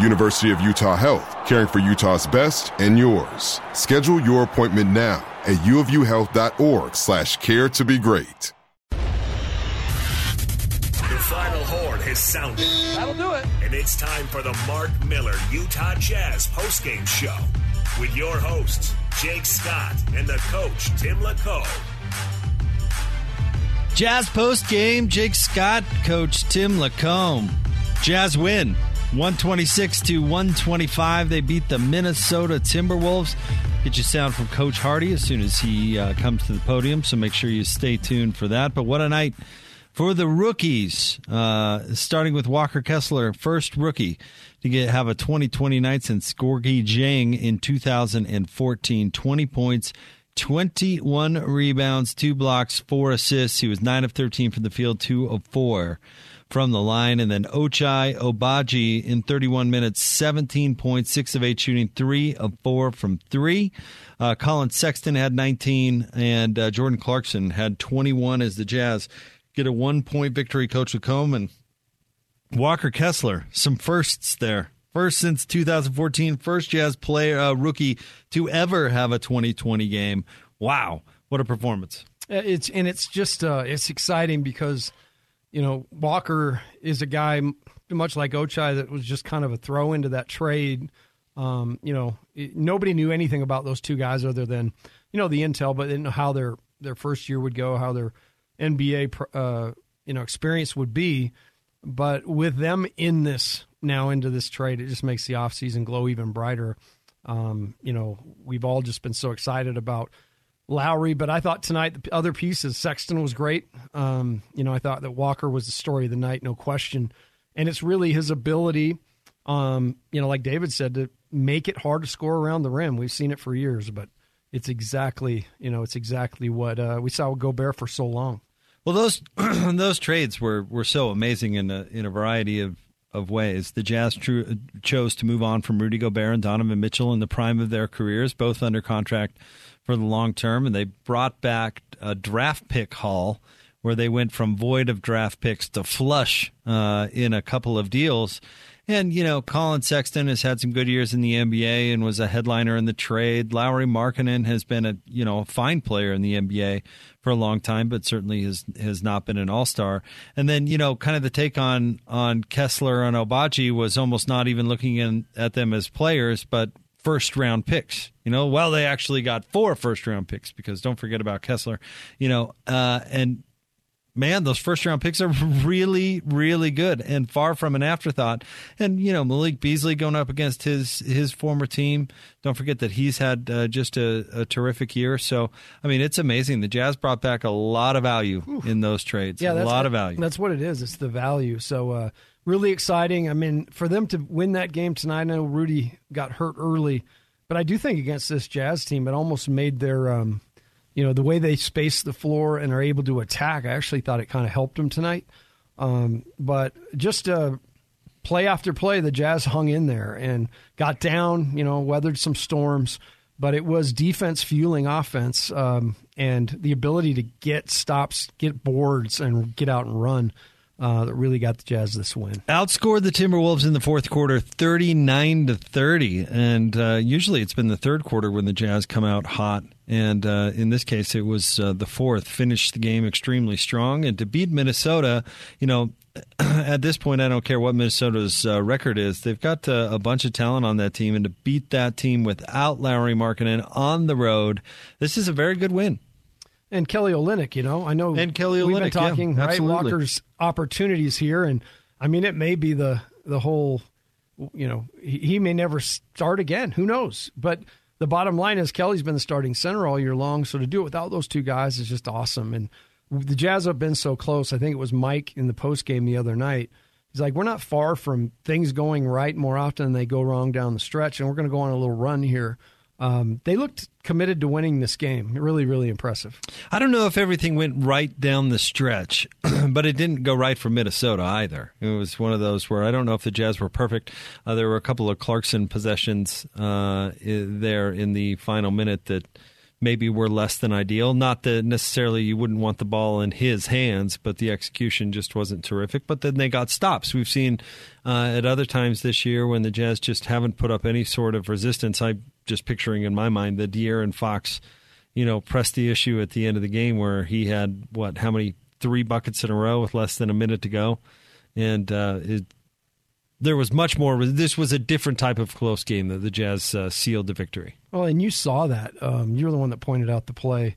University of Utah Health, caring for Utah's best and yours. Schedule your appointment now at uofuhealth.org slash care to be great. The final horn has sounded. That'll do it. And it's time for the Mark Miller Utah Jazz postgame show with your hosts, Jake Scott and the coach, Tim LaComb. Jazz post game, Jake Scott, coach Tim LaComb. Jazz win 126 to 125. They beat the Minnesota Timberwolves. Get your sound from Coach Hardy as soon as he uh, comes to the podium, so make sure you stay tuned for that. But what a night for the rookies, uh, starting with Walker Kessler, first rookie to get have a 2020 night since Gorgui Dieng in 2014. 20 points, 21 rebounds, two blocks, four assists. He was 9 of 13 from the field, 2 of 4 from the line. And then Ochai Agbaji in 31 minutes, 17 points, 6 of 8 shooting, 3 of 4 from 3. Uh, Collin Sexton had 19, and uh, Jordan Clarkson had 21 as the Jazz get a one point victory, Coach LaComb. And Walker Kessler, some firsts there. First since 2014, first Jazz player uh, rookie to ever have a 2020 game. Wow, what a performance! It's and it's just uh, it's exciting because you know Walker is a guy much like Ochai that was just kind of a throw into that trade. Um, you know, it, nobody knew anything about those two guys other than you know the intel, but they didn't know how their their first year would go, how their NBA uh, you know experience would be. But with them in this now into this trade, it just makes the offseason glow even brighter. Um, you know, we've all just been so excited about Lauri, but I thought tonight the other pieces, Sexton was great. Um, you know, I thought that Walker was the story of the night, no question. And it's really his ability, um, you know, like David said, to make it hard to score around the rim. We've seen it for years, but it's exactly, you know, it's exactly what uh, we saw with Gobert for so long. Well, those those trades were, were so amazing in a in a variety of, of ways. The Jazz tr- chose to move on from Rudy Gobert and Donovan Mitchell in the prime of their careers, both under contract for the long term, and they brought back a draft pick haul where they went from void of draft picks to flush uh, in a couple of deals. And, you know, Collin Sexton has had some good years in the NBA and was a headliner in the trade. Lauri Markkanen has been a, you know, a fine player in the NBA for a long time, but certainly has has not been an all-star. And then, you know, kind of the take on on Kessler and Agbaji was almost not even looking in, at them as players, but first round picks. You know, well, they actually got four first round picks because don't forget about Kessler. You know, uh, and man, those first round picks are really, really good and far from an afterthought. And you know, Malik Beasley going up against his his former team. Don't forget that he's had uh, just a, a, terrific year. So, I mean, it's amazing. The Jazz brought back a lot of value Oof. in those trades. Yeah, a lot what, of value. That's what it is. It's the value. So. Uh, really exciting. I mean, for them to win that game tonight, I know Rudy got hurt early, but I do think against this Jazz team, it almost made their um, you know, the way they space the floor and are able to attack, I actually thought it kind of helped them tonight. Um, but just uh, play after play, the Jazz hung in there and got down, you know, weathered some storms. but it was defense fueling offense um, and the ability to get stops, get boards, and get out and run. Uh, that really got the Jazz this win. Outscored the Timberwolves in the fourth quarter, thirty-nine to thirty, and uh, usually it's been the third quarter when the Jazz come out hot, and uh, in this case it was uh, the fourth. Finished the game extremely strong, and to beat Minnesota, you know, at this point, I don't care what Minnesota's uh, record is. They've got uh, a bunch of talent on that team, and to beat that team without Lauri Markkanen on the road, this is a very good win. And Kelly Olynyk, you know, I know, and Kelly we've been talking yeah, right Walker's opportunities here, and I mean, it may be the the whole, you know, he, he may never start again. Who knows? But the bottom line is Kelly's been the starting center all year long, so to do it without those two guys is just awesome. And the Jazz have been so close. I think it was Mike in the post game the other night. He's like, we're not far from things going right more often than they go wrong down the stretch, and we're going to go on a little run here. Um, they looked committed to winning this game. Really, really impressive. I don't know if everything went right down the stretch, but it didn't go right for Minnesota either. It was one of those where I don't know if the Jazz were perfect. Uh, there were a couple of Clarkson possessions uh, there in the final minute that maybe were less than ideal. Not that necessarily you wouldn't want the ball in his hands, but the execution just wasn't terrific. But then they got stops. We've seen uh, at other times this year when the Jazz just haven't put up any sort of resistance. I'm just picturing in my mind the De'Aaron Fox, you know, pressed the issue at the end of the game where he had what, how many three buckets in a row with less than a minute to go, and uh, it, there was much more. This was a different type of close game that the Jazz uh, sealed the victory. Well, and you saw that. Um, you're the one that pointed out the play.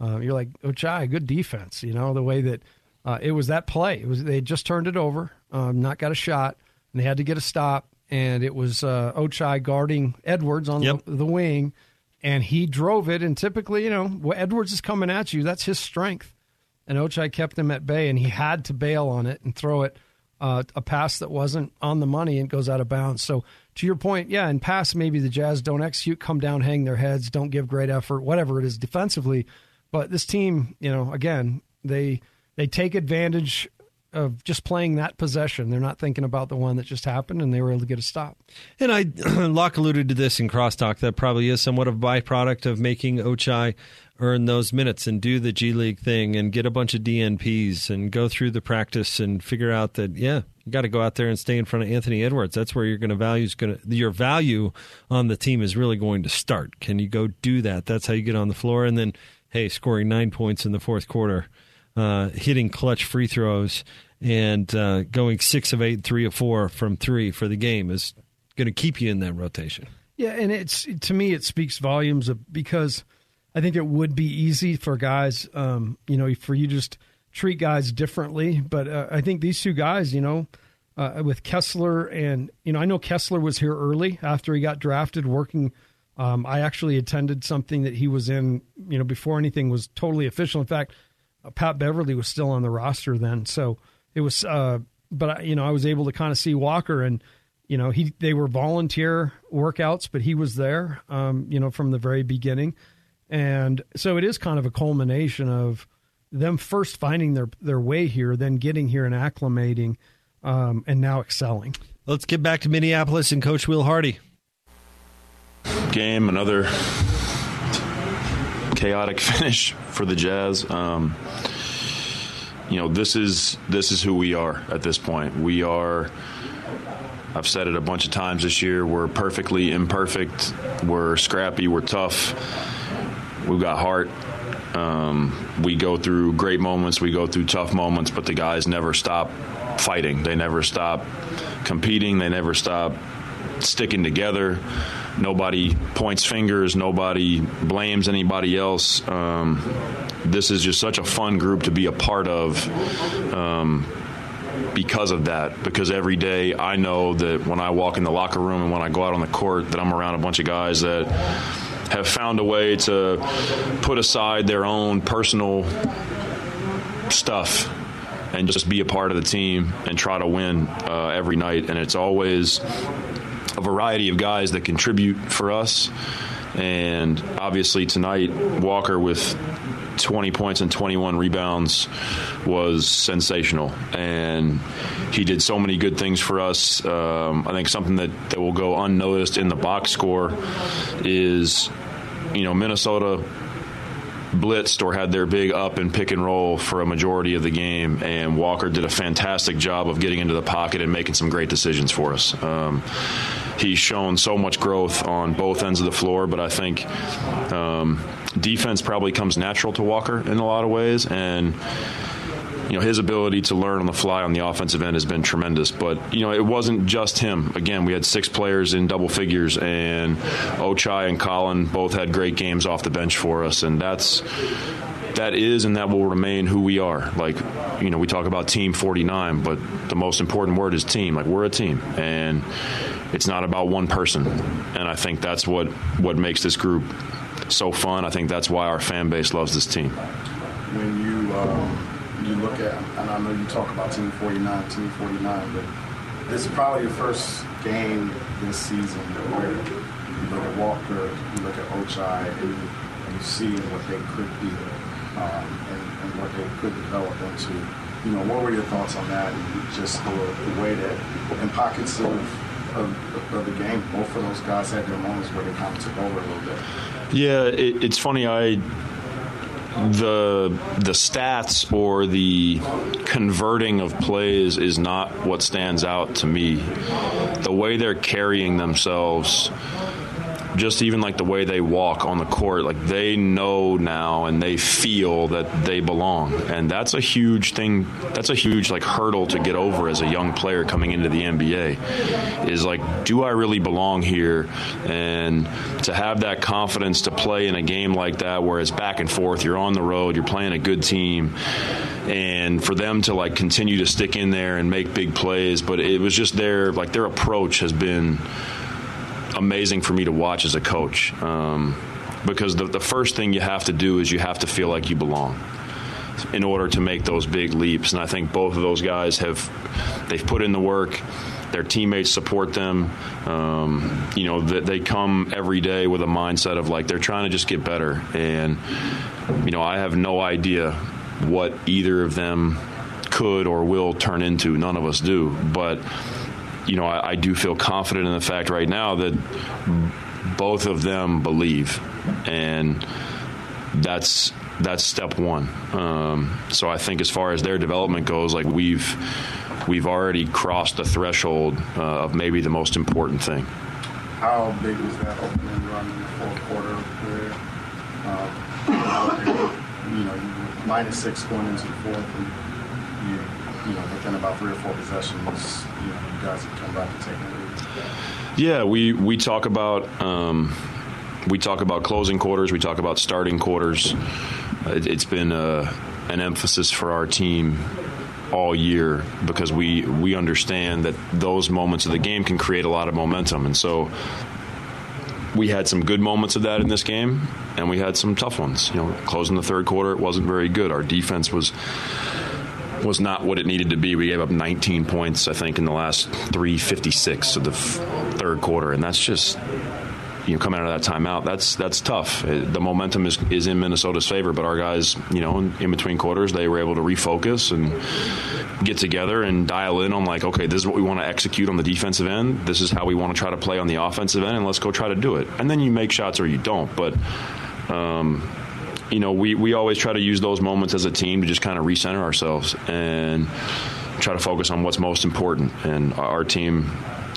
Uh, you're like, Ochai, good defense. You know the way that uh, it was that play. It was they just turned it over, um, not got a shot, and they had to get a stop. And it was uh, Ochai guarding Edwards on yep. the, the wing, and he drove it. And typically, you know, Edwards is coming at you. That's his strength. And Ochai kept him at bay, and he had to bail on it and throw it uh, a pass that wasn't on the money and goes out of bounds. So to your point, yeah, in pass maybe the Jazz don't execute, come down, hang their heads, don't give great effort, whatever it is defensively. But this team, you know, again, they they take advantage of just playing that possession. They're not thinking about the one that just happened, and they were able to get a stop. And I, Locke alluded to this in crosstalk. That probably is somewhat of a byproduct of making Ochai earn those minutes and do the G League thing and get a bunch of DNPs and go through the practice and figure out that yeah, you got to go out there and stay in front of Anthony Edwards. That's where you're going to value is going to your value on the team is really going to start. Can you go do that? That's how you get on the floor and then hey, scoring 9 points in the fourth quarter, uh, hitting clutch free throws and uh, going 6 of 8, 3 of 4 from 3 for the game is going to keep you in that rotation. Yeah, and it's to me it speaks volumes of because I think it would be easy for guys, um, you know, for you just treat guys differently. But uh, I think these two guys, you know, uh, with Kessler and you know, I know Kessler was here early after he got drafted, working. Um, I actually attended something that he was in, you know, before anything was totally official. In fact, Pat Beverley was still on the roster then, so it was. Uh, but you know, I was able to kind of see Walker and you know he they were volunteer workouts, but he was there, um, you know, from the very beginning. And so it is kind of a culmination of them first finding their, their way here, then getting here and acclimating, um, and now excelling. Let's get back to Minneapolis and Coach Will Hardy. Game, another chaotic finish for the Jazz. Um, you know, this is this is who we are at this point. We are. I've said it a bunch of times this year. We're perfectly imperfect. We're scrappy. We're tough We've got heart. Um, we go through great moments, we go through tough moments, but the guys never stop fighting. They never stop competing. They never stop sticking together. Nobody points fingers. Nobody blames anybody else. Um, this is just such a fun group to be a part of. Um, because of that. Because every day I know that when I walk in the locker room and when I go out on the court, that I'm around a bunch of guys that have found a way to put aside their own personal stuff and just be a part of the team and try to win uh, every night. And it's always a variety of guys that contribute for us. And obviously tonight, Walker with 20 points and 21 rebounds was sensational. And he did so many good things for us. Um, I think something that, that will go unnoticed in the box score is you know, Minnesota blitzed or had their big up and pick and roll for a majority of the game, and Walker did a fantastic job of getting into the pocket and making some great decisions for us. Um, he's shown so much growth on both ends of the floor, but I think um, defense probably comes natural to Walker in a lot of ways, and you know his ability to learn on the fly on the offensive end has been tremendous. But you know it wasn't just him. Again, we had six players in double figures, and Ochai and Collin both had great games off the bench for us, and that's that is and that will remain who we are. Like, you know, we talk about Team 49, but the most important word is team. Like, we're a team, and it's not about one person. And I think that's what what makes this group so fun. I think that's why our fan base loves this team. When you um, you look at, and I know you talk about Team 49, Team 49, but this is probably your first game this season where you look at Walker, you look at Ochai, and you, and you see what they could be um, and, and, what they could develop into. You know, what were your thoughts on that? And just the, the way that in pockets of, of, of the game, both of those guys had their moments where they kind of took over a little bit. Yeah, it, it's funny. I the the stats or the converting of plays is not what stands out to me. The way they're carrying themselves just even like the way they walk on the court, like they know now and they feel that they belong. And that's a huge thing. That's a huge like hurdle to get over as a young player coming into the NBA is like, do I really belong here? And to have that confidence to play in a game like that where it's back and forth, you're on the road, you're playing a good team and for them to like continue to stick in there and make big plays but it was just their like their approach has been amazing for me to watch as a coach um, because the, the first thing you have to do is you have to feel like you belong in order to make those big leaps. And I think both of those guys have they've put in the work. Their teammates support them. Um, you know, they, they come every day with a mindset of like they're trying to just get better. And you know, I have no idea what either of them could or will turn into. None of us do, but you know, I, I do feel confident in the fact right now that both of them believe, and that's that's step one. Um, so I think as far as their development goes, like we've we've already crossed the threshold uh, of maybe the most important thing. How big was that opening run in the fourth quarter where uh, you know minus six going into the fourth and you know, within about three or four possessions, you know, you guys have come back and taken the lead. Yeah, we we talk about. Um, we talk about closing quarters. We talk about starting quarters. It, has been uh, an emphasis for our team all year because we we understand that those moments of the game can create a lot of momentum, and so we had some good moments of that in this game, and we had some tough ones. You know, closing the third quarter, it wasn't very good. Our defense was was not what it needed to be. We gave up 19 points, I think, in the last 356 of the f- third quarter, and that's just you know coming out of that timeout. That's that's tough. Uh, the momentum is is in Minnesota's favor, but our guys, you know, in, in, between quarters, they were able to refocus and get together and dial in on like, okay, this is what we want to execute on the defensive end. This is how we want to try to play on the offensive end, and let's go try to do it. And then you make shots or you don't, but. Um, you know, we, we always try to use those moments as a team to just kind of recenter ourselves and try to focus on what's most important. And our team,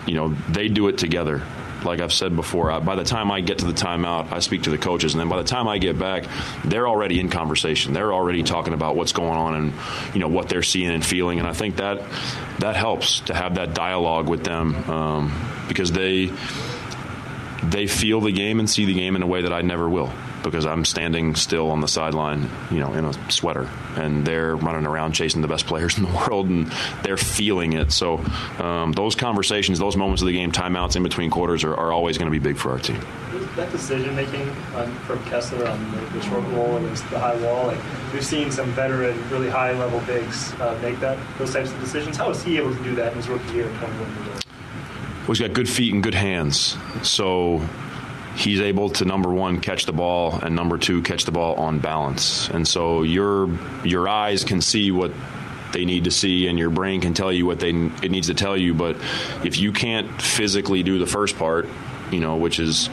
you know, they do it together. Like I've said before, by the time I get to the timeout, I speak to the coaches, and then by the time I get back, they're already in conversation. They're already talking about what's going on and you know what they're seeing and feeling. And I think that that helps to have that dialogue with them um, because they they feel the game and see the game in a way that I never will because I'm standing still on the sideline, you know, in a sweater, and they're running around chasing the best players in the world, and they're feeling it. So um, those conversations, those moments of the game, timeouts in between quarters, are, are always going to be big for our team. That decision making from Kessler on the, the, short wall and the high wall, like we've seen some veteran, really high level bigs uh, make that those types of decisions. How was he able to do that in his rookie year? Well, he's got good feet and good hands, so he's able to number one catch the ball and number two catch the ball on balance and so your your eyes can see what they need to see and your brain can tell you what they it needs to tell you but if you can't physically do the first part you know which is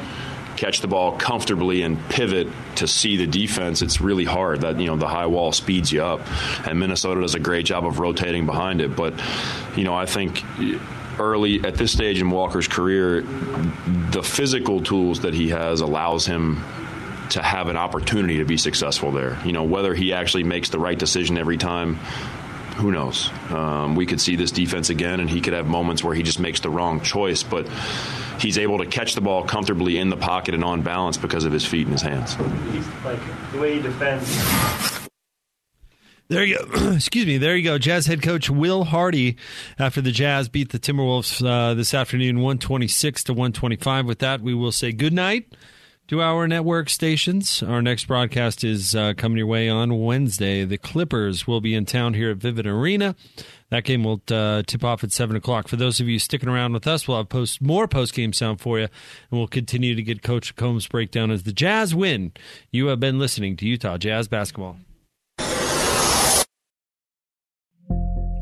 catch the ball comfortably and pivot to see the defense, it's really hard. That you know the high wall speeds you up, and Minnesota does a great job of rotating behind it. But you know, I think early at this stage in Walker's career, the physical tools that he has allows him to have an opportunity to be successful there. You know, whether he actually makes the right decision every time, who knows? Um, we could see this defense again, and he could have moments where he just makes the wrong choice, but he's able to catch the ball comfortably in the pocket and on balance because of his feet and his hands. He's like the way he defends. There you go. Excuse me. There you go. Jazz head coach Will Hardy after the Jazz beat the Timberwolves uh, this afternoon, 126 to 125. With that, we will say good night to our network stations. Our next broadcast is uh, coming your way on Wednesday. The Clippers will be in town here at Vivint Arena. That game will uh, tip off at 7 o'clock. For those of you sticking around with us, we'll have post more post game sound for you, and we'll continue to get Coach Combs' breakdown as the Jazz win. You have been listening to Utah Jazz Basketball.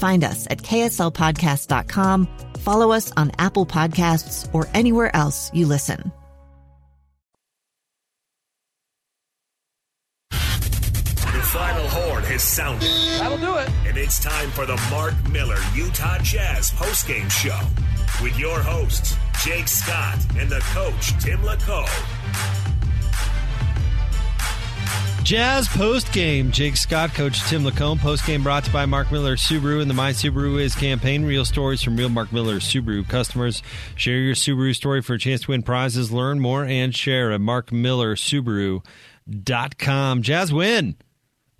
Find us at kslpodcast.com, follow us on Apple Podcasts, or anywhere else you listen. The final horn has sounded. That'll do it. And it's time for the Mark Miller Utah Jazz postgame show with your hosts, Jake Scott and the coach, Tim LaComb. Jazz post game. Jake Scott, Coach Tim Lacombe. Post game brought to you by Mark Miller Subaru and the My Subaru Is campaign. Real stories from real Mark Miller Subaru customers. Share your Subaru story for a chance to win prizes. Learn more and share at markmillersubaru.com. Jazz win.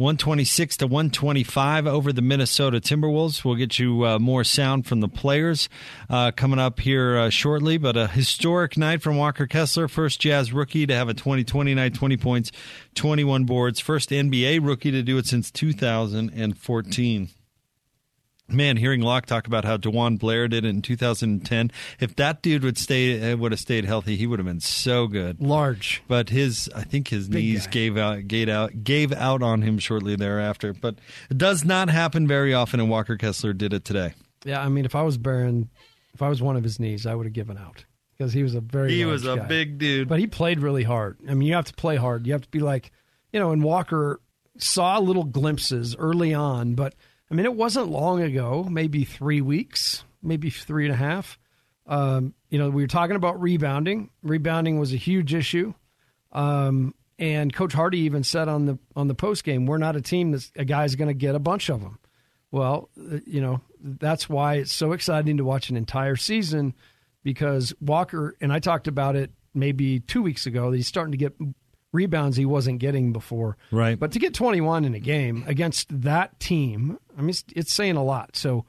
126 to 125 over the Minnesota Timberwolves. We'll get you uh, more sound from the players uh, coming up here uh, shortly. But a historic night from Walker Kessler, first Jazz rookie to have a 2020 night, 20 points, 21 boards, first NBA rookie to do it since 2014. Man, hearing Locke talk about how DeJuan Blair did it in 2010, if that dude would stay uh, would have stayed healthy, he would have been so good. Large, but his I think his Big knees guy. gave out gave out gave out on him shortly thereafter. But it does not happen very often, and Walker Kessler did it today. Yeah, I mean, if I was Barron, if I was one of his knees, I would have given out because he was a very he was a guy. big dude, but he played really hard. I mean, you have to play hard. You have to be like, you know, and Walker saw little glimpses early on, but I mean, it wasn't long ago, maybe three weeks, maybe three and a half. Um, you know, we were talking about rebounding. Rebounding was a huge issue. Um, and Coach Hardy even said on the on the post game, "We're not a team that a guy's going to get a bunch of them." Well, uh, you know that's why it's so exciting to watch an entire season because Walker and I talked about it maybe two weeks ago. That he's starting to get rebounds he wasn't getting before. Right. But to get 21 in a game against that team, I mean, it's, it's, saying a lot. So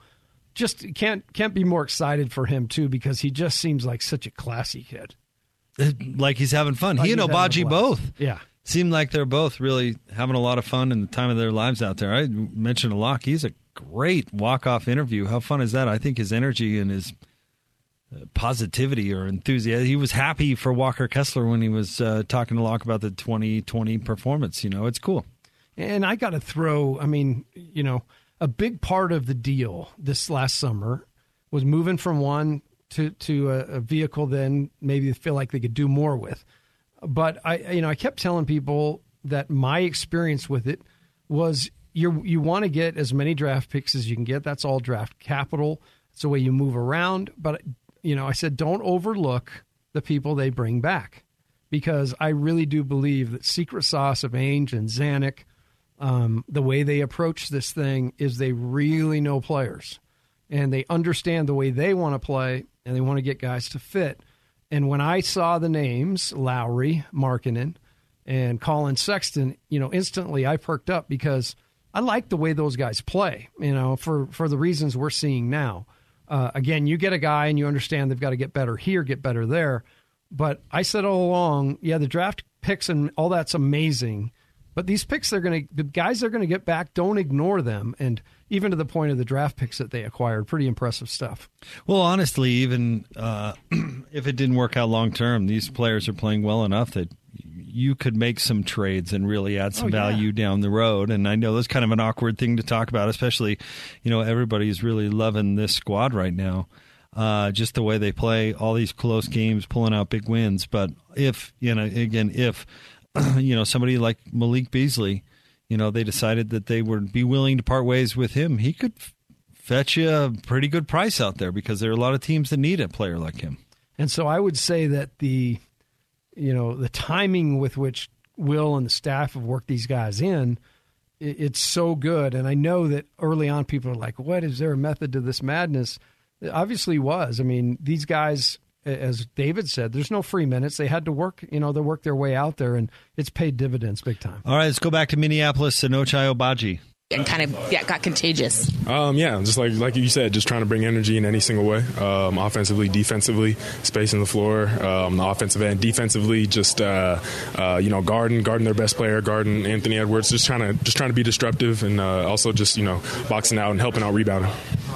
just can't can't be more excited for him too because he just seems like such a classy kid. Uh, like he's having fun. Like he and Agbaji both. Yeah. Seem like they're both really having a lot of fun in the time of their lives out there. I mentioned a lot. He's a great walk-off interview. How fun is that? I think his energy and his positivity or enthusiasm. He was happy for Walker Kessler when he was uh, talking to Locke about the 2020 performance. You know, it's cool. And I got to throw, I mean, you know, a big part of the deal this last summer was moving from one to, to a, a vehicle then maybe they feel like they could do more with. But I, you know, I kept telling people that my experience with it was you you want to get as many draft picks as you can get. That's all draft capital. It's the way you move around. But you know, I said, don't overlook the people they bring back because I really do believe that secret sauce of Ainge and Zanik, Um, the way they approach this thing is they really know players and they understand the way they want to play and they want to get guys to fit. And when I saw the names Lauri, Markkanen, and Collin Sexton, you know, instantly I perked up because I like the way those guys play, you know, for, for the reasons we're seeing now. Uh, again, you get a guy and you understand they've got to get better here, get better there. But I said all along, yeah, the draft picks and all that's amazing. But these picks, they're going to, the guys they're going to get back, don't ignore them. And even to the point of the draft picks that they acquired, pretty impressive stuff. Well, honestly, even uh, if it didn't work out long term, these players are playing well enough that you could make some trades and really add some oh, yeah. value down the road. And I know that's kind of an awkward thing to talk about, especially, you know, everybody's really loving this squad right now. Uh, just the way they play, all these close games, pulling out big wins. But if, you know, again, if, you know, somebody like Malik Beasley, you know, they decided that they would be willing to part ways with him, he could fetch you a pretty good price out there because there are a lot of teams that need a player like him. And so I would say that the you know the timing with which Will and the staff have worked these guys in, it's so good. And I know that early on people are like, "What is there a method to this madness?" It obviously was. I mean, these guys, as David said, there's no free minutes. They had to work, you know, they work their way out there, and it's paid dividends big time. All right, let's go back to Minneapolis and Ochai Agbaji and kind of yeah, got contagious. Um, yeah, just like like you said, just trying to bring energy in any single way, um, offensively, defensively, spacing the floor, um, the offensive end, defensively, just uh, uh, you know, guarding guarding their best player, guarding Anthony Edwards, just trying to just trying to be disruptive and uh, also just you know boxing out and helping out rebounding.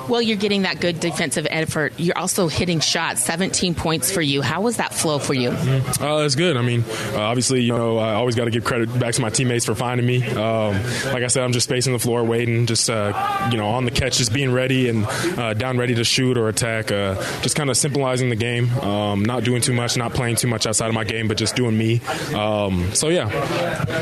Well, you're getting that good defensive effort. You're also hitting shots. 17 points for you. How was that flow for you? Mm-hmm. Uh, it's good. I mean, uh, obviously, you know, I always got to give credit back to my teammates for finding me. Um, like I said, I'm just spacing the floor, waiting, just uh, you know, on the catch, just being ready and uh, down ready to shoot or attack. Uh, just kind of simplifying the game, um, not doing too much, not playing too much outside of my game, but just doing me. Um, so yeah,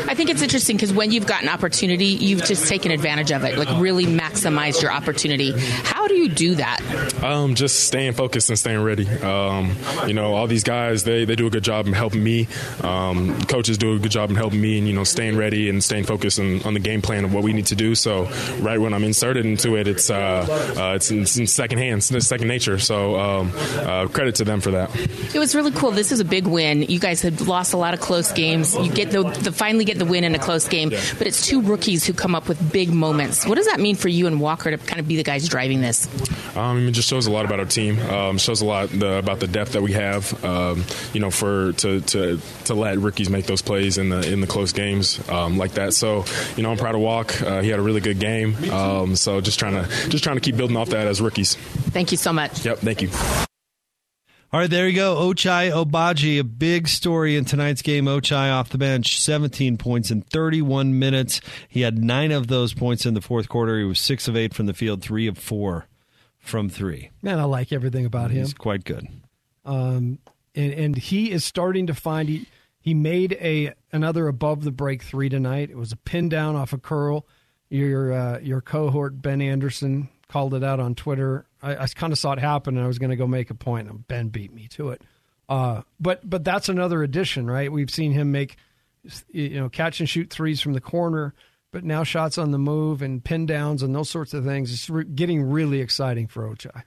I think it's interesting because when you've got an opportunity, you've just taken advantage of it, like really maximized your opportunity. How do you do that? Um, just staying focused and staying ready. Um, you know, all these guys they, they do a good job in helping me. Um, coaches do a good job in helping me, and you know, staying ready and staying focused on, on the game plan of what we need to do. So right when I'm inserted into it, it's uh, uh, it's, in, it's in second second nature. So um, uh, credit to them for that. It was really cool. This is a big win. You guys had lost a lot of close games. You get the, the finally get the win in a close game, yeah. but it's two rookies who come up with big moments. What does that mean for you and Walker to kind of be the guys driving this? Um, it just shows a lot about our team. Um, shows a lot the, about the depth that we have. Um, you know, for to, to to let rookies make those plays in the in the close games um, like that. So, you know, I'm proud of Walk. Uh, he had a really good game. Um, so just trying to just trying to keep building off that as rookies. Thank you so much. Yep. Thank you. All right, there you go. Ochai Agbaji, a big story in tonight's game. Ochai off the bench, 17 points in 31 minutes. He had nine of those points in the fourth quarter. He was six of eight from the field, three of four from three. Man, I like everything about He's him. He's quite good. Um, and, and he is starting to find he, he made a another above the break three tonight. It was a pin down off a curl. Your uh, your cohort Ben Anderson called it out on Twitter. I, I kind of saw it happen, and I was going to go make a point, and Ben beat me to it. Uh, but but that's another addition, right? We've seen him make you know catch and shoot threes from the corner but now shots on the move and pin downs and those sorts of things. It's re- getting really exciting for Ochai.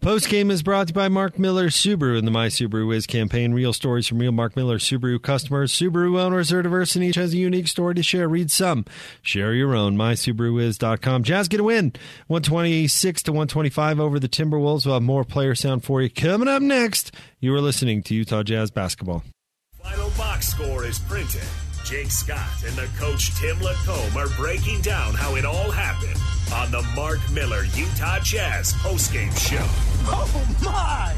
Post game is brought to you by Mark Miller Subaru and the My Subaru Is campaign. Real stories from real Mark Miller Subaru customers. Subaru owners are diverse and each has a unique story to share. Read some, share your own. MySubaruIs.com. Jazz get a win, 126 to 125 over the Timberwolves. We'll have more player sound for you coming up next. You are listening to Utah Jazz basketball. Final box score is printed. Jake Scott and the coach Tim LaComb are breaking down how it all happened on the Mark Miller Utah Jazz postgame show. Oh my!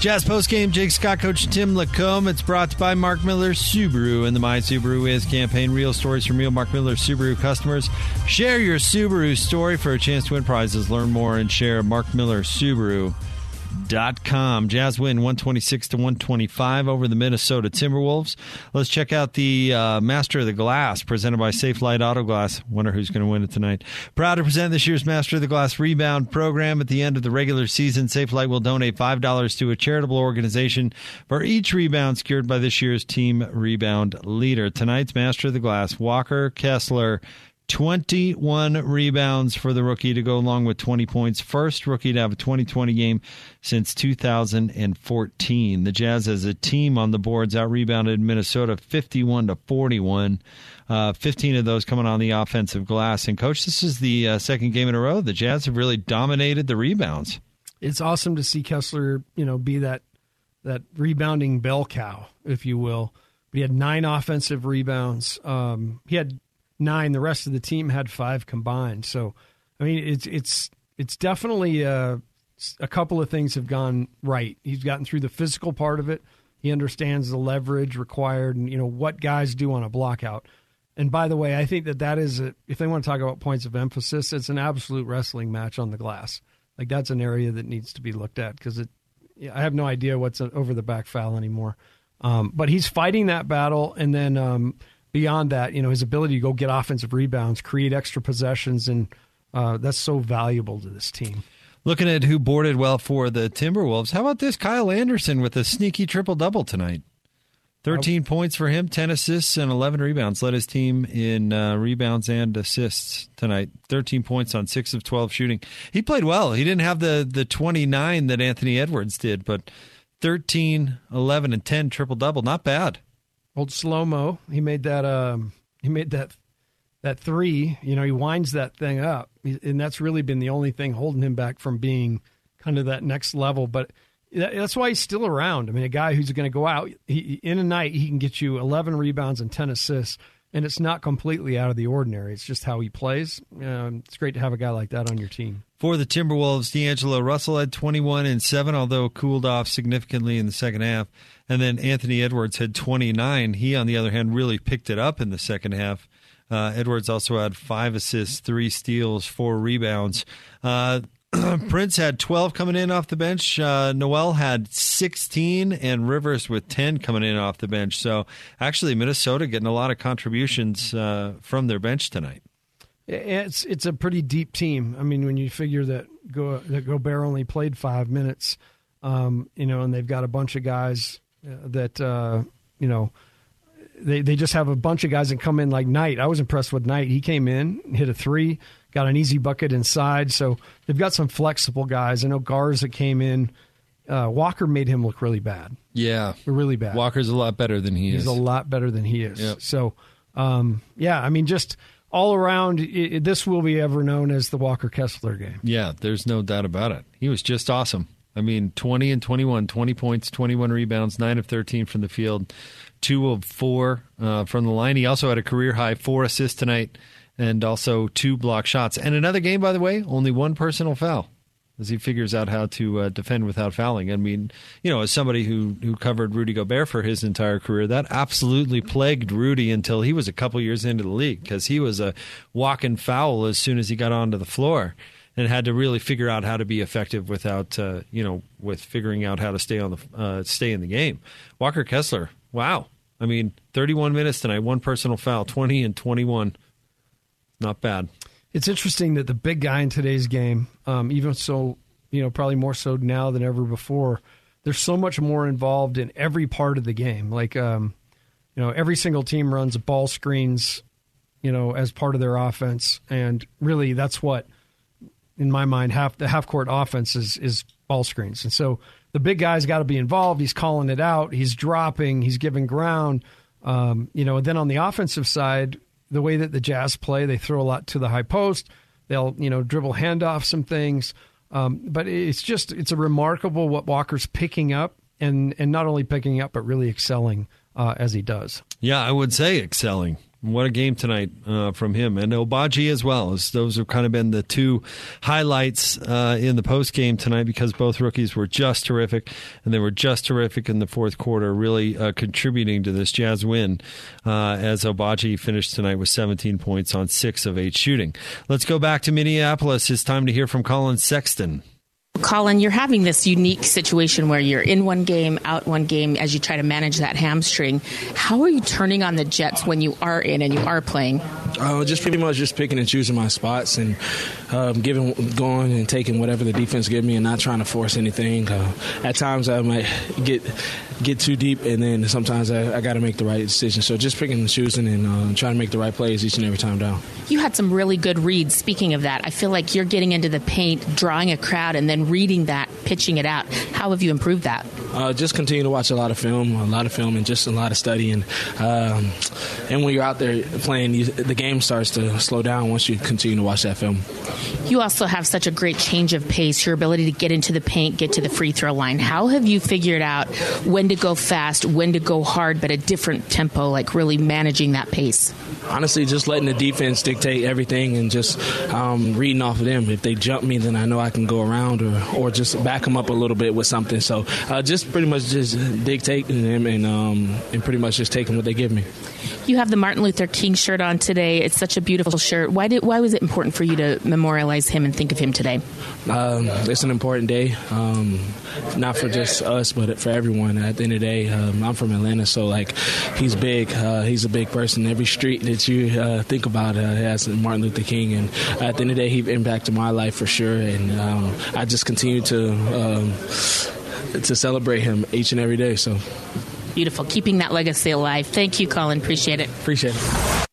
Jazz postgame, Jake Scott, Coach Tim LaComb. It's brought to you by Mark Miller Subaru and the My Subaru Is campaign. Real stories from real Mark Miller Subaru customers. Share your Subaru story for a chance to win prizes. Learn more and share Mark Miller Subaru com. Jazz win 126 to 125 over the Minnesota Timberwolves. Let's check out the uh, Master of the Glass presented by Safelite Auto Glass. Wonder who's going to win it tonight. Proud to present this year's Master of the Glass rebound program. At the end of the regular season, Safelite will donate $5 to a charitable organization for each rebound secured by this year's team rebound leader. Tonight's Master of the Glass, Walker Kessler 21 rebounds for the rookie to go along with 20 points. First rookie to have a 2020 game since 2014. The Jazz as a team on the boards out rebounded Minnesota 51 to 41. Uh, 15 of those coming on the offensive glass. And coach, this is the uh, second game in a row. The Jazz have really dominated the rebounds. It's awesome to see Kessler, you know, be that that rebounding bell cow, if you will. But he had nine offensive rebounds. Um, he had nine. The rest of the team had five combined. So, I mean, it's it's it's definitely uh, a couple of things have gone right. He's gotten through the physical part of it. He understands the leverage required, and you know what guys do on a blockout. And by the way, I think that that is a, if they want to talk about points of emphasis, it's an absolute wrestling match on the glass. Like that's an area that needs to be looked at because it. I have no idea what's an over the back foul anymore. Um, but he's fighting that battle, and then um, beyond that, you know, his ability to go get offensive rebounds, create extra possessions, and uh, that's so valuable to this team. Looking at who boarded well for the Timberwolves, how about this Kyle Anderson with a sneaky triple double tonight? 13 oh. points for him, 10 assists, and 11 rebounds. Led his team in uh, rebounds and assists tonight. 13 points on 6 of 12 shooting. He played well. He didn't have the, the 29 that Anthony Edwards did, but 13, 11, and 10 triple double. Not bad. Old slow mo. He made that. Um, he made that. That three. You know, he winds that thing up, and that's really been the only thing holding him back from being kind of that next level. But that's why he's still around. I mean, a guy who's going to go out he, in a night, he can get you 11 rebounds and 10 assists, and it's not completely out of the ordinary. It's just how he plays. Um, it's great to have a guy like that on your team. For the Timberwolves, D'Angelo Russell had 21 and 7, although cooled off significantly in the second half. And then Anthony Edwards had 29. He, on the other hand, really picked it up in the second half. Uh, Edwards also had five assists, three steals, four rebounds. Uh, Prince had 12 coming in off the bench. Uh, Noel had 16, and Rivers with 10 coming in off the bench. So actually, Minnesota getting a lot of contributions uh, from their bench tonight. It's it's a pretty deep team. I mean, when you figure that Go that Gobert only played five minutes, um, you know, and they've got a bunch of guys that uh, you know they they just have a bunch of guys that come in like Knight. I was impressed with Knight. He came in, hit a three, got an easy bucket inside. So they've got some flexible guys. I know Garza came in. Uh, Walker made him look really bad. Yeah, really bad. Walker's a lot better than he He's is. He's a lot better than he is. Yep. So, um, yeah, I mean, just all around, it, this will be ever known as the Walker Kessler game. Yeah, there's no doubt about it. He was just awesome. I mean, 20 and 21, 20 points, 21 rebounds, 9 of 13 from the field, 2 of 4 uh, from the line. He also had a career high 4 assists tonight and also 2 block shots. And another game, by the way, only one personal foul as he figures out how to uh, defend without fouling. I mean, you know, as somebody who who covered Rudy Gobert for his entire career, that absolutely plagued Rudy until he was a couple years into the league because he was a walking foul as soon as he got onto the floor and had to really figure out how to be effective without uh, you know with figuring out how to stay on the uh, stay in the game. Walker Kessler, wow. I mean, 31 minutes tonight, one personal foul, 20 and 21. Not bad. It's interesting that the big guy in today's game, um, even so, you know, probably more so now than ever before, there's so much more involved in every part of the game. Like, um, you know, every single team runs ball screens, you know, as part of their offense, and really that's what in my mind, half the half court offense is is ball screens, and so the big guy's got to be involved. He's calling it out. He's dropping. He's giving ground. Um, you know, and then on the offensive side, the way that the Jazz play, they throw a lot to the high post. They'll you know dribble handoff some things, um, but it's just it's a remarkable what Walker's picking up, and and not only picking up but really excelling uh, as he does. Yeah, I would say excelling. What a game tonight uh, from him and Agbaji as well. As those have kind of been the two highlights uh, in the post game tonight because both rookies were just terrific and they were just terrific in the fourth quarter, really uh, contributing to this Jazz win. Uh, as Agbaji finished tonight with 17 points on six of eight shooting. Let's go back to Minneapolis. It's time to hear from Collin Sexton. Collin, you're having this unique situation where you're in one game, out one game as you try to manage that hamstring. How are you turning on the Jets when you are in and you are playing? Uh, just pretty much just picking and choosing my spots and um, giving, going and taking whatever the defense give me and not trying to force anything. Uh, at times I might get get too deep, and then sometimes I, I got to make the right decision. So just picking and choosing and uh, trying to make the right plays each and every time down. You had some really good reads. Speaking of that, I feel like you're getting into the paint, drawing a crowd, and then reading that, pitching it out. How have you improved that? Uh, just continue to watch a lot of film, a lot of film, and just a lot of study. And um, and when you're out there playing, you, the game starts to slow down once you continue to watch that film. You also have such a great change of pace, your ability to get into the paint, get to the free throw line. How have you figured out when to go fast, when to go hard, but a different tempo, like really managing that pace? Honestly, just letting the defense dictate everything and just um, reading off of them. If they jump me, then I know I can go around or, or just back them up a little bit with something. So uh, just pretty much just dictating them and, um, and pretty much just taking what they give me. You have the Martin Luther King shirt on today. It's such a beautiful shirt. Why did why was it important for you to memorialize him and think of him today? Um, it's an important day, um, not for just us, but for everyone. At the end of the day, um, I'm from Atlanta, so like he's big. Uh, he's a big person. Every street that you uh, think about uh, has Martin Luther King, and at the end of the day, he impacted my life for sure. And um, I just continue to um, to celebrate him each and every day. So. Beautiful. Keeping that legacy alive. Thank you, Collin. Appreciate it. Appreciate it.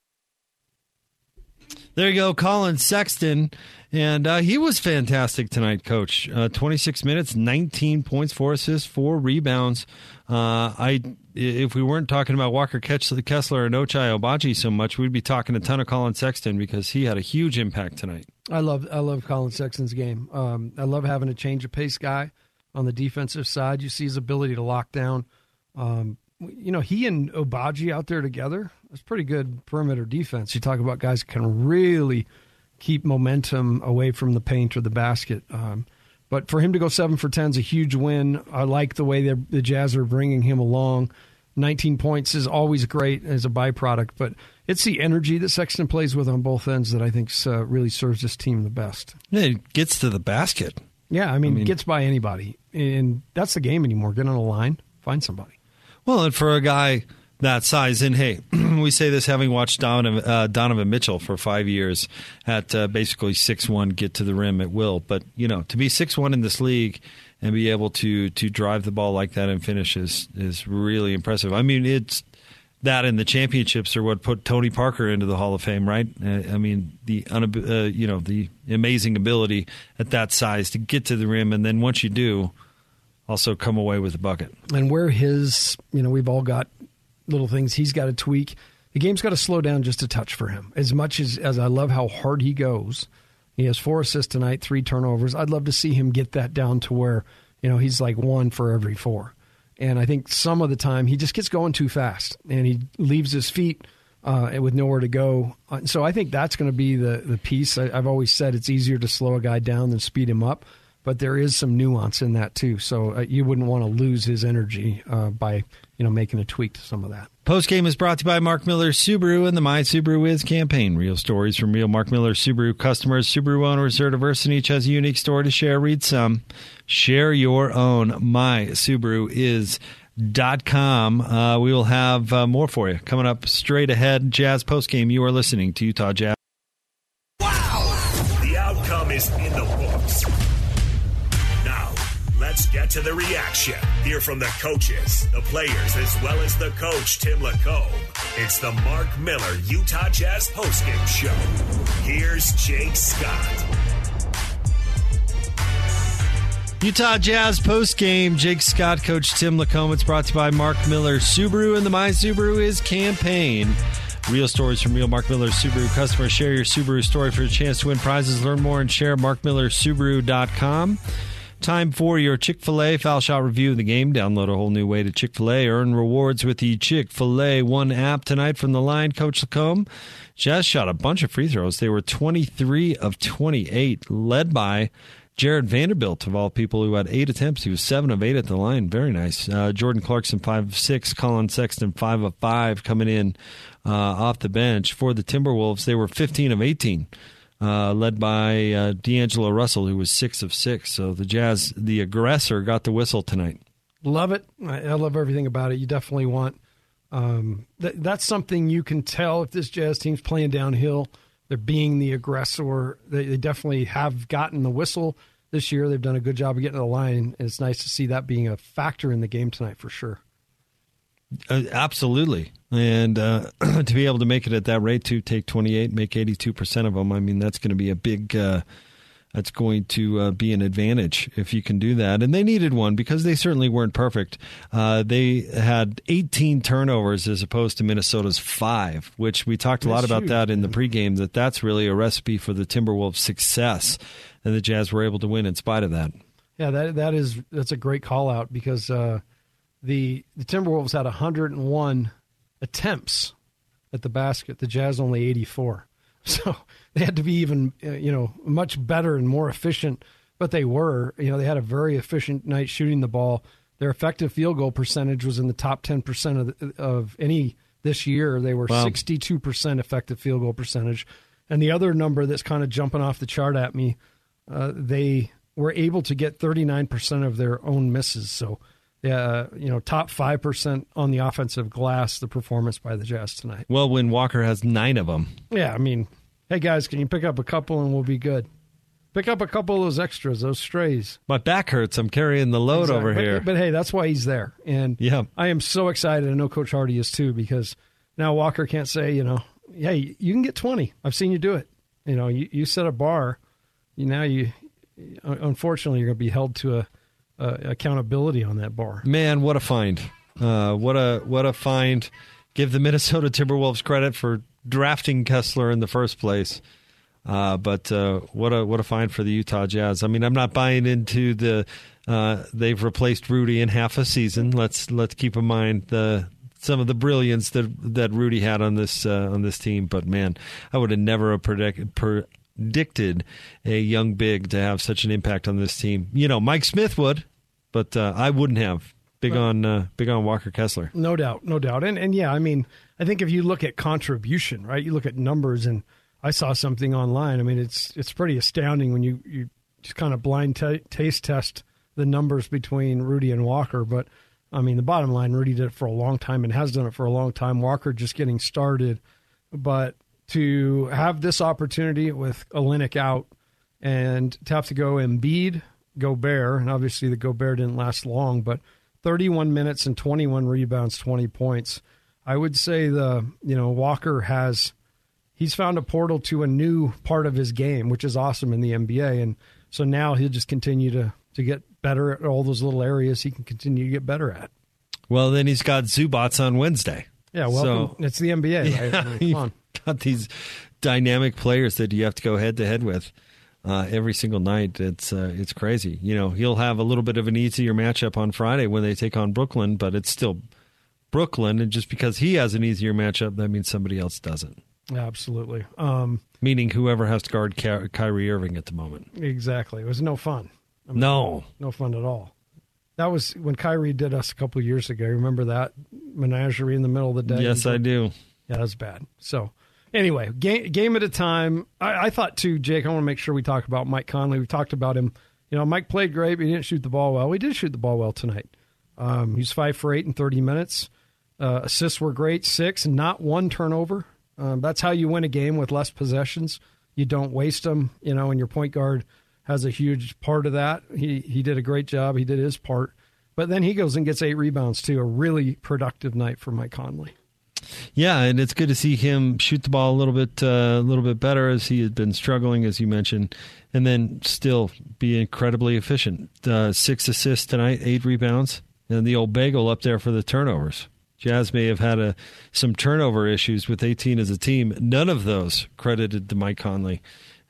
There you go, Collin Sexton. And uh, he was fantastic tonight, coach. Uh, 26 minutes, 19 points, four assists, four rebounds. Uh, I, if we weren't talking about Walker Ketch the Kessler and Ochai Agbaji so much, we'd be talking a ton of Collin Sexton because he had a huge impact tonight. I love, I love Collin Sexton's game. Um, I love having a change of pace guy on the defensive side. You see his ability to lock down. Um, you know, he and Agbaji out there together, it's pretty good perimeter defense. You talk about guys can really keep momentum away from the paint or the basket. Um, but for him to go seven for ten is a huge win. I like the way the Jazz are bringing him along. 19 points is always great as a byproduct, but it's the energy that Sexton plays with on both ends that I think uh, really serves this team the best. Yeah, it gets to the basket. Yeah, I mean, I mean, gets by anybody, and that's the game anymore. Get on a line, find somebody. Well, and for a guy that size. And hey, we say this having watched Donovan, uh, Donovan Mitchell for five years at uh, basically six one, get to the rim at will. But you know, to be six one in this league and be able to to drive the ball like that and finish is is really impressive. I mean, it's that and the championships are what put Tony Parker into the Hall of Fame, right? Uh, I mean, the uh, you know the amazing ability at that size to get to the rim, and then once you do, also come away with a bucket. And where his, you know, we've all got little things he's got to tweak. The game's got to slow down just a touch for him. As much as, as I love how hard he goes, he has four assists tonight, three turnovers. I'd love to see him get that down to where, you know, he's like one for every four. And I think some of the time he just gets going too fast and he leaves his feet uh, with nowhere to go. Uh, so I think that's going to be the, the piece. I, I've always said it's easier to slow a guy down than speed him up but there is some nuance in that too. So uh, you wouldn't want to lose his energy uh, by you know making a tweak to some of that. Post game is brought to you by Mark Miller Subaru and the My Subaru Is campaign. Real stories from real Mark Miller Subaru customers. Subaru owners are diverse and each has a unique story to share. Read some. Share your own. My Subaru Is. Dot com. Uh, we will have uh, more for you coming up straight ahead. Jazz post game. You are listening to Utah Jazz. Wow! The outcome is in the books. Let's get to the reaction. Hear from the coaches, the players, as well as the coach, Tim LaComb. It's the Mark Miller Utah Jazz postgame show. Here's Jake Scott. Utah Jazz postgame. Jake Scott, Coach Tim LaComb. It's brought to you by Mark Miller Subaru and the My Subaru Is campaign. Real stories from real Mark Miller Subaru customers. Share your Subaru story for a chance to win prizes. Learn more and share markmillersubaru.com. Time for your Chick fil A foul shot review of the game. Download a whole new way to Chick fil A. Earn rewards with the Chick fil A One app tonight from the line. Coach LaComb Jazz shot a bunch of free throws. They were 23 of 28, led by Jared Vanderbilt, of all people, who had eight attempts. He was seven of eight at the line. Very nice. Uh, Jordan Clarkson, five of six. Collin Sexton, five of five, coming in uh, off the bench. For the Timberwolves, they were 15 of 18 uh, led by uh, D'Angelo Russell, who was six of six. So the Jazz, the aggressor, got the whistle tonight. Love it. I, love everything about it. You definitely want. Um, th- that's something you can tell if this Jazz team's playing downhill. They're being the aggressor. They, they definitely have gotten the whistle this year. They've done a good job of getting to the line, and it's nice to see that being a factor in the game tonight for sure. Uh, absolutely. And uh, to be able to make it at that rate, to take 28, make 82% of them, I mean, that's going to be a big. Uh, that's going to uh, be an advantage if you can do that. And they needed one because they certainly weren't perfect. Uh, they had 18 turnovers as opposed to Minnesota's five, which we talked a lot about that in the pregame. That that's really a recipe for the Timberwolves' success, and the Jazz were able to win in spite of that. Yeah, that that is that's a great call out because uh, the the Timberwolves had 101 attempts at the basket. The Jazz only 84. So they had to be even, uh, you know, much better and more efficient. But they were, you know, they had a very efficient night shooting the ball. Their effective field goal percentage was in the top 10% of, the, of any this year. They were Wow. 62% effective field goal percentage. And the other number that's kind of jumping off the chart at me, uh, they were able to get 39% of their own misses. So, uh, you know, top 5% on the offensive glass, the performance by the Jazz tonight. Well, when Walker has nine of them, Yeah, I mean, hey guys, can you pick up a couple and we'll be good? Pick up a couple of those extras, those strays. my back hurts. I'm carrying the load Exactly. over But- here. But, hey, that's why he's there. And Yeah. I am so excited. I know Coach Hardy is too because now Walker can't say, you know, hey, you can get 20. I've seen you do it. You know, you, you set a bar. You now you, unfortunately, you're going to be held to a, a accountability on that bar. Man, what a find! Uh, what a what a find! Give the Minnesota Timberwolves credit for drafting Kessler in the first place. Uh, but uh, what a what a find for the Utah Jazz. I mean, I'm not buying into the uh, they've replaced Rudy in half a season. Let's let's keep in mind the some of the brilliance that that Rudy had on this uh, on this team. But man, I would have never predict, predicted a young big to have such an impact on this team. You know, Mike Smith would, but uh, I wouldn't have. Big on uh, big on Walker Kessler. No doubt, no doubt. And and yeah, I mean, I think if you look at contribution, right? You look at numbers and I saw something online. I mean, it's it's pretty astounding when you you just kind of blind ta taste test the numbers between Rudy and Walker, but I mean, the bottom line, Rudy did it for a long time and has done it for a long time. Walker just getting started, but to have this opportunity with Olynyk out and to have to go Embiid, Gobert, and obviously the Gobert didn't last long, but 31 minutes and 21 rebounds, 20 points. I would say the you know Walker has he's found a portal to a new part of his game, which is awesome in the NBA, and so now he'll just continue to to get better at all those little areas he can continue to get better at. Well, then he's got Zubac on Wednesday. Yeah, well, So- it's the NBA. Yeah, right? I mean, you've come on. got these dynamic players that you have to go head to head with uh, every single night. It's uh, it's crazy. You know, he'll have a little bit of an easier matchup on Friday when they take on Brooklyn, but it's still Brooklyn, and just because he has an easier matchup, that means somebody else doesn't. Absolutely. Um, Meaning whoever has to guard Ky- Kyrie Irving at the moment. exactly. It was no fun. I No. no fun at all. That was when Kyrie did us a couple of years ago. Remember that menagerie in the middle of the day? Yes, I do. Yeah, that was bad. So, anyway, game, game at a time. I, I thought too, Jake. I want to make sure we talk about Mike Conley. We talked about him. You know, Mike played great, but he didn't shoot the ball well. We did shoot the ball well tonight. Um, he's five for eight in thirty minutes. Uh, assists were great, six, not one turnover. Um, that's how you win a game with less possessions. You don't waste them. You know, and your point guard has a huge part of that. He he did a great job. He did his part. But then he goes and gets eight rebounds too. A really productive night for Mike Conley. Yeah, and it's good to see him shoot the ball a little bit, uh, a little bit better as he had been struggling, as you mentioned, and then still be incredibly efficient. Uh, six assists tonight, eight rebounds, and the old bagel up there for the turnovers. Jazz may have had a, some turnover issues with 18 as a team. None of those credited to Mike Conley,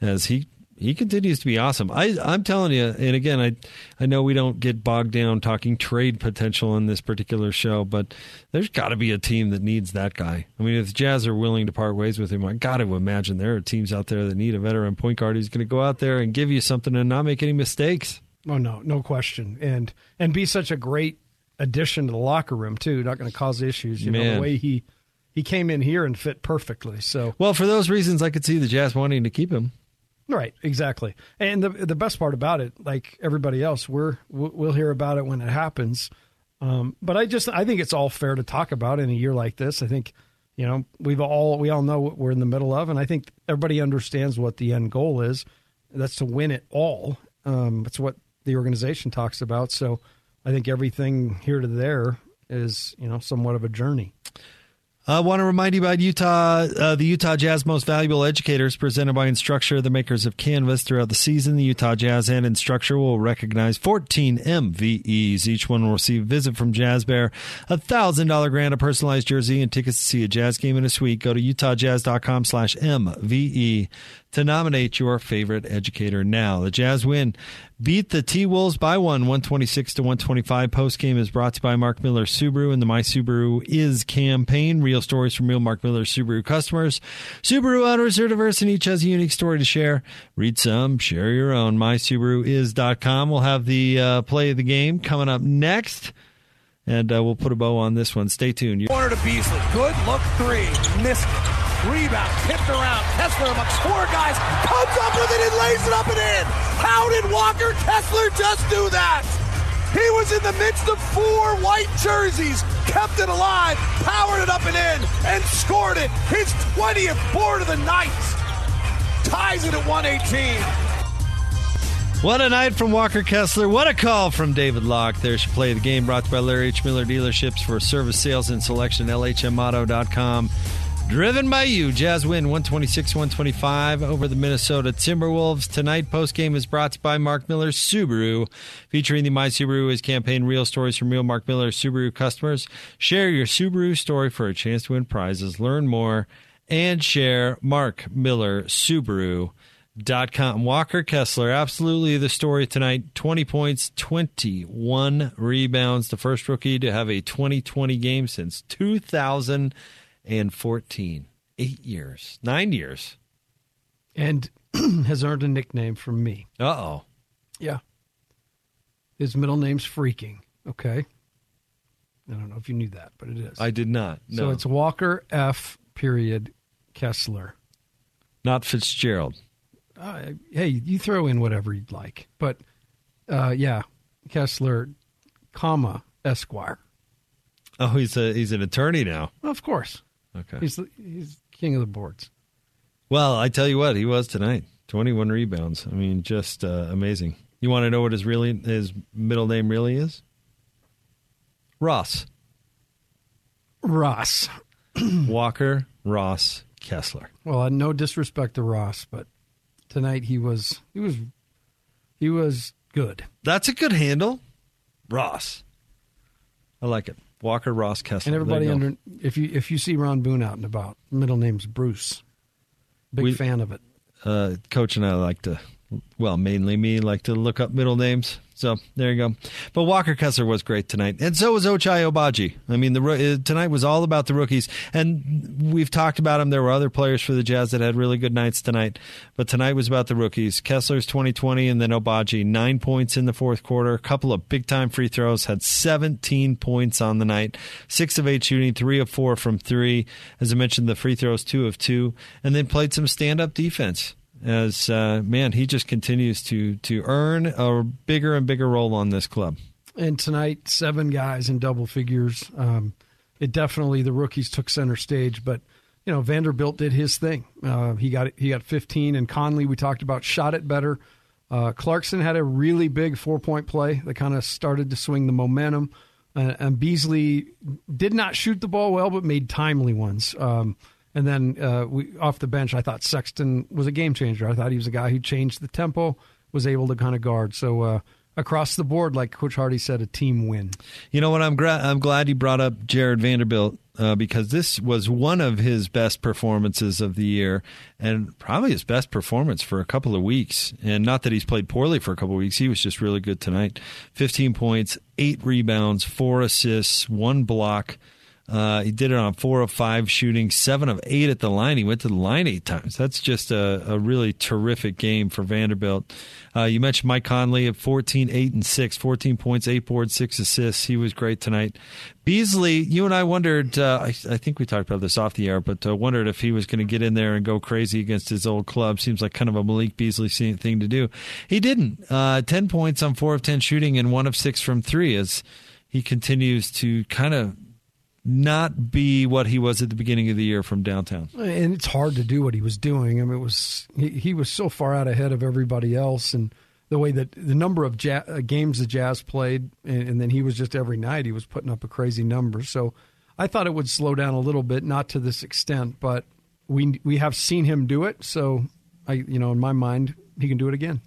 as he he continues to be awesome. I, I'm telling you, and again, I I know we don't get bogged down talking trade potential in this particular show, but there's got to be a team that needs that guy. I mean, if the Jazz are willing to part ways with him, I got to imagine there are teams out there that need a veteran point guard who's going to go out there and give you something and not make any mistakes. Oh no, no question, and and be such a great addition to the locker room too. Not going to cause issues. You know the way he he came in here and fit perfectly. So Well, for those reasons, I could see the Jazz wanting to keep him. Right, exactly. And the the best part about it, like everybody else, we're we'll hear about it when it happens. Um, but I just I think it's all fair to talk about in a year like this. I think you know we've all we all know what we're in the middle of, and I think everybody understands what the end goal is. That's to win it all. Um, that's what the organization talks about. So I think everything here to there is you know somewhat of a journey. I want to remind you about Utah, uh, the Utah Jazz Most Valuable Educators, presented by Instructure, the makers of Canvas. Throughout the season, the Utah Jazz and Instructure will recognize 14 MVEs. Each one will receive a visit from Jazz Bear, a thousand dollar grant, a personalized jersey, and tickets to see a Jazz game in a suite. Go to utahjazz.com/slash MVE to nominate your favorite educator now. The Jazz win beat the T Wolves by one, 126 to 125. Post game is brought to you by Mark Miller Subaru and the My Subaru Is campaign. Real stories from real Mark Miller Subaru customers. Subaru owners are diverse and each has a unique story to share. Read some, share your own. MySubaruIs.com. We'll have the uh, play of the game coming up next. And uh, we'll put a bow on this one. Stay tuned. Corner to Beasley. Good look three. Missed Rebound, tipped around. Kessler amongst four guys, comes up with it and lays it up and in. How did Walker Kessler just do that? He was in the midst of four white jerseys, kept it alive, powered it up and in, and scored it. His 20th board of the night. Ties it at 118. What a night from Walker Kessler. What a call from David Locke. There she play the game brought to you by Larry H. Miller Dealerships for service sales and selection, lhmauto.com. Driven by you, Jazz win 126 125 over the Minnesota Timberwolves. Tonight, post game is brought to you by Mark Miller Subaru, featuring the My Subaru is campaign real stories from real Mark Miller Subaru customers. Share your Subaru story for a chance to win prizes. Learn more and share Mark Miller. Dot com. Walker Kessler, absolutely the story tonight. 20 points, 21 rebounds. The first rookie to have a 2020 game since 2000- and 14. Eight years, nine years. And has earned a nickname from me. Uh oh. Yeah. His middle name's Freaking. Okay. I don't know if you knew that, but it is. I did not. No. So it's Walker F. Period Kessler. Not Fitzgerald. Uh, hey, you throw in whatever you'd like, but uh, yeah, Kessler, comma Esquire. Oh, he's a he's an attorney now. Well, of course. Okay. He's he's king of the boards. Well, I tell you what, he was tonight. Twenty-one rebounds. I mean, just uh, amazing. You want to know what his really his middle name really is? Ross. Ross. Walker Ross Kessler. Well, no disrespect to Ross, but tonight he was he was he was good. That's a good handle, Ross. I like it. Walker Ross Kessler. And everybody under if you if you see Ron Boone out and about, middle name's Bruce. Big we, fan of it. Uh, Coach and I like to, well, mainly me like to look up middle names. So there you go. But Walker Kessler was great tonight, and so was Ochai Agbaji. I mean, the uh, tonight was all about the rookies, and we've talked about them. There were other players for the Jazz that had really good nights tonight, but tonight was about the rookies. Kessler's 2020, and then Agbaji nine points in the fourth quarter, a couple of big time free throws, had 17 points on the night, six of eight shooting, three of four from three. As I mentioned, the free throws two of two, and then played some stand up defense as uh, man, he just continues to to earn a bigger and bigger role on this club. And tonight, seven guys in double figures. Um, it definitely the rookies took center stage, but you know Vanderbilt did his thing. Uh, he got he got 15, and Conley we talked about shot it better. Uh, Clarkson had a really big four point play that kind of started to swing the momentum. Uh, and Beasley did not shoot the ball well, but made timely ones. Um, and then uh, we, off the bench, I thought Sexton was a game changer. I thought he was a guy who changed the tempo, was able to kind of guard. So uh, across the board, like Coach Hardy said, a team win. You know what? I'm, gra- I'm glad you brought up Jared Vanderbilt uh, because this was one of his best performances of the year and probably his best performance for a couple of weeks. And not that he's played poorly for a couple of weeks, he was just really good tonight. 15 points, eight rebounds, four assists, one block. Uh, he did it on four of five shooting, seven of eight at the line. He went to the line eight times. That's just a, a really terrific game for Vanderbilt. Uh, you mentioned Mike Conley at 14, 8, and 6, 14 points, 8 boards, 6 assists. He was great tonight. Beasley, you and I wondered, uh, I, I, think we talked about this off the air, but uh, wondered if he was going to get in there and go crazy against his old club. Seems like kind of a Malik Beasley thing to do. He didn't. Uh, 10 points on 4 of 10 shooting and 1 of 6 from 3 as he continues to kind of not be what he was at the beginning of the year from downtown. And it's hard to do what he was doing. I mean, it was he, he was so far out ahead of everybody else, and the way that the number of jazz, uh, games the Jazz played, and, and, then he was just every night he was putting up a crazy number. So I thought it would slow down a little bit, not to this extent, but we we have seen him do it. So I, you know, in my mind, he can do it again.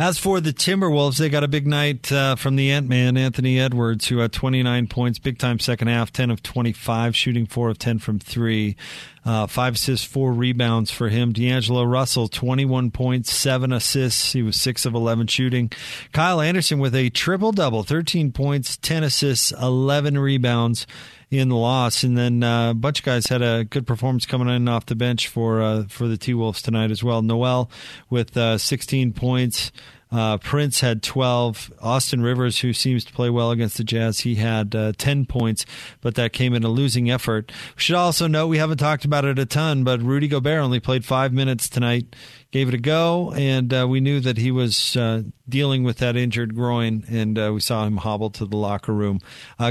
As for the Timberwolves, they got a big night uh, from the Ant Man, Anthony Edwards, who had 29 points, big time second half, 10 of 25, shooting 4 of 10 from 3. Uh, five assists, four rebounds for him. D'Angelo Russell, 21 points, seven assists. He was 6 of 11 shooting. Kyle Anderson with a triple double, 13 points, 10 assists, 11 rebounds in the loss. And then uh, a bunch of guys had a good performance coming in off the bench for uh, for the T Wolves tonight as well. Nowell with uh, 16 points. Uh, Prince had 12. Austin Rivers, who seems to play well against the Jazz, he had uh, 10 points, but that came in a losing effort. We should also note we haven't talked about it a ton, but Rudy Gobert only played five minutes tonight, gave it a go, and uh, we knew that he was uh, dealing with that injured groin, and uh, we saw him hobble to the locker room.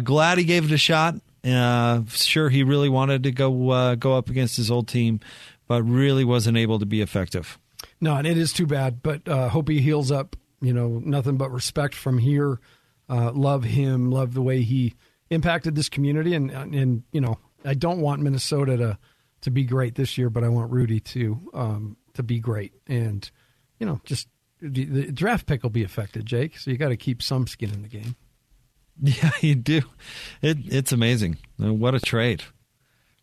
Glad he gave it a shot. Uh, sure, he really wanted to go uh, go up against his old team, but really wasn't able to be effective. No, and it is too bad. But uh, hope he heals up. You know, nothing but respect from here. Uh, love him. Love the way he impacted this community. And and you know, I don't want Minnesota to to be great this year, but I want Rudy to um, to be great. And you know, just the, the draft pick will be affected, Jake. So you got to keep some skin in the game. Yeah, you do. It, it's amazing. Uh, what a trade.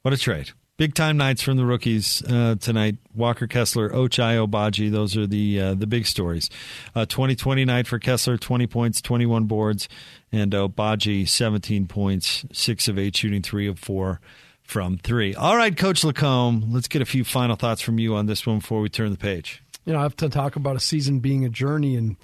What a trade. Big time nights from the rookies uh, tonight. Walker Kessler, Ochai Agbaji. Those are the uh, the big stories. Uh, 2020 night for Kessler, 20 points, 21 boards, and Agbaji, 17 points, six of eight, shooting three of four from three. All right, Coach Lacombe, let's get a few final thoughts from you on this one before we turn the page. You know, I have to talk about a season being a journey, and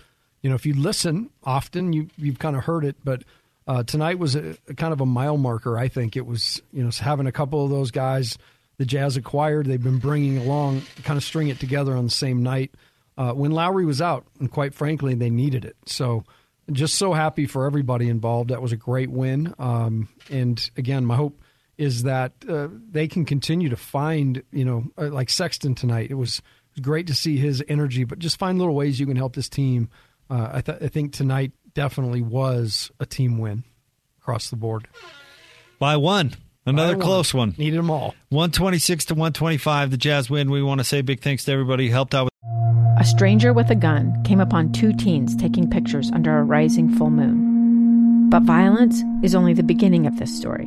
you know, if you listen often, you you've kind of heard it, but uh, tonight was a, a, kind of a mile marker. I think it was, you know, having a couple of those guys the Jazz acquired. They've been bringing along, kind of string it together on the same night uh, when Lauri was out, and quite frankly, they needed it. So, just so happy for everybody involved. That was a great win. Um, and again, my hope is that uh, they can continue to find, you know, uh, like Sexton tonight. It was, great to see his energy, but just find little ways you can help this team. Uh, I, th- I think tonight definitely was a team win across the board. By one. Another By close one. one. Needed them all. 126 to 125. The Jazz win. We want to say big thanks to everybody who helped out with. A stranger with a gun came upon two teens taking pictures under a rising full moon. But violence is only the beginning of this story.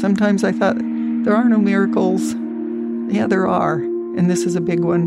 Sometimes I thought, there are no miracles. Yeah, there are. And this is a big one.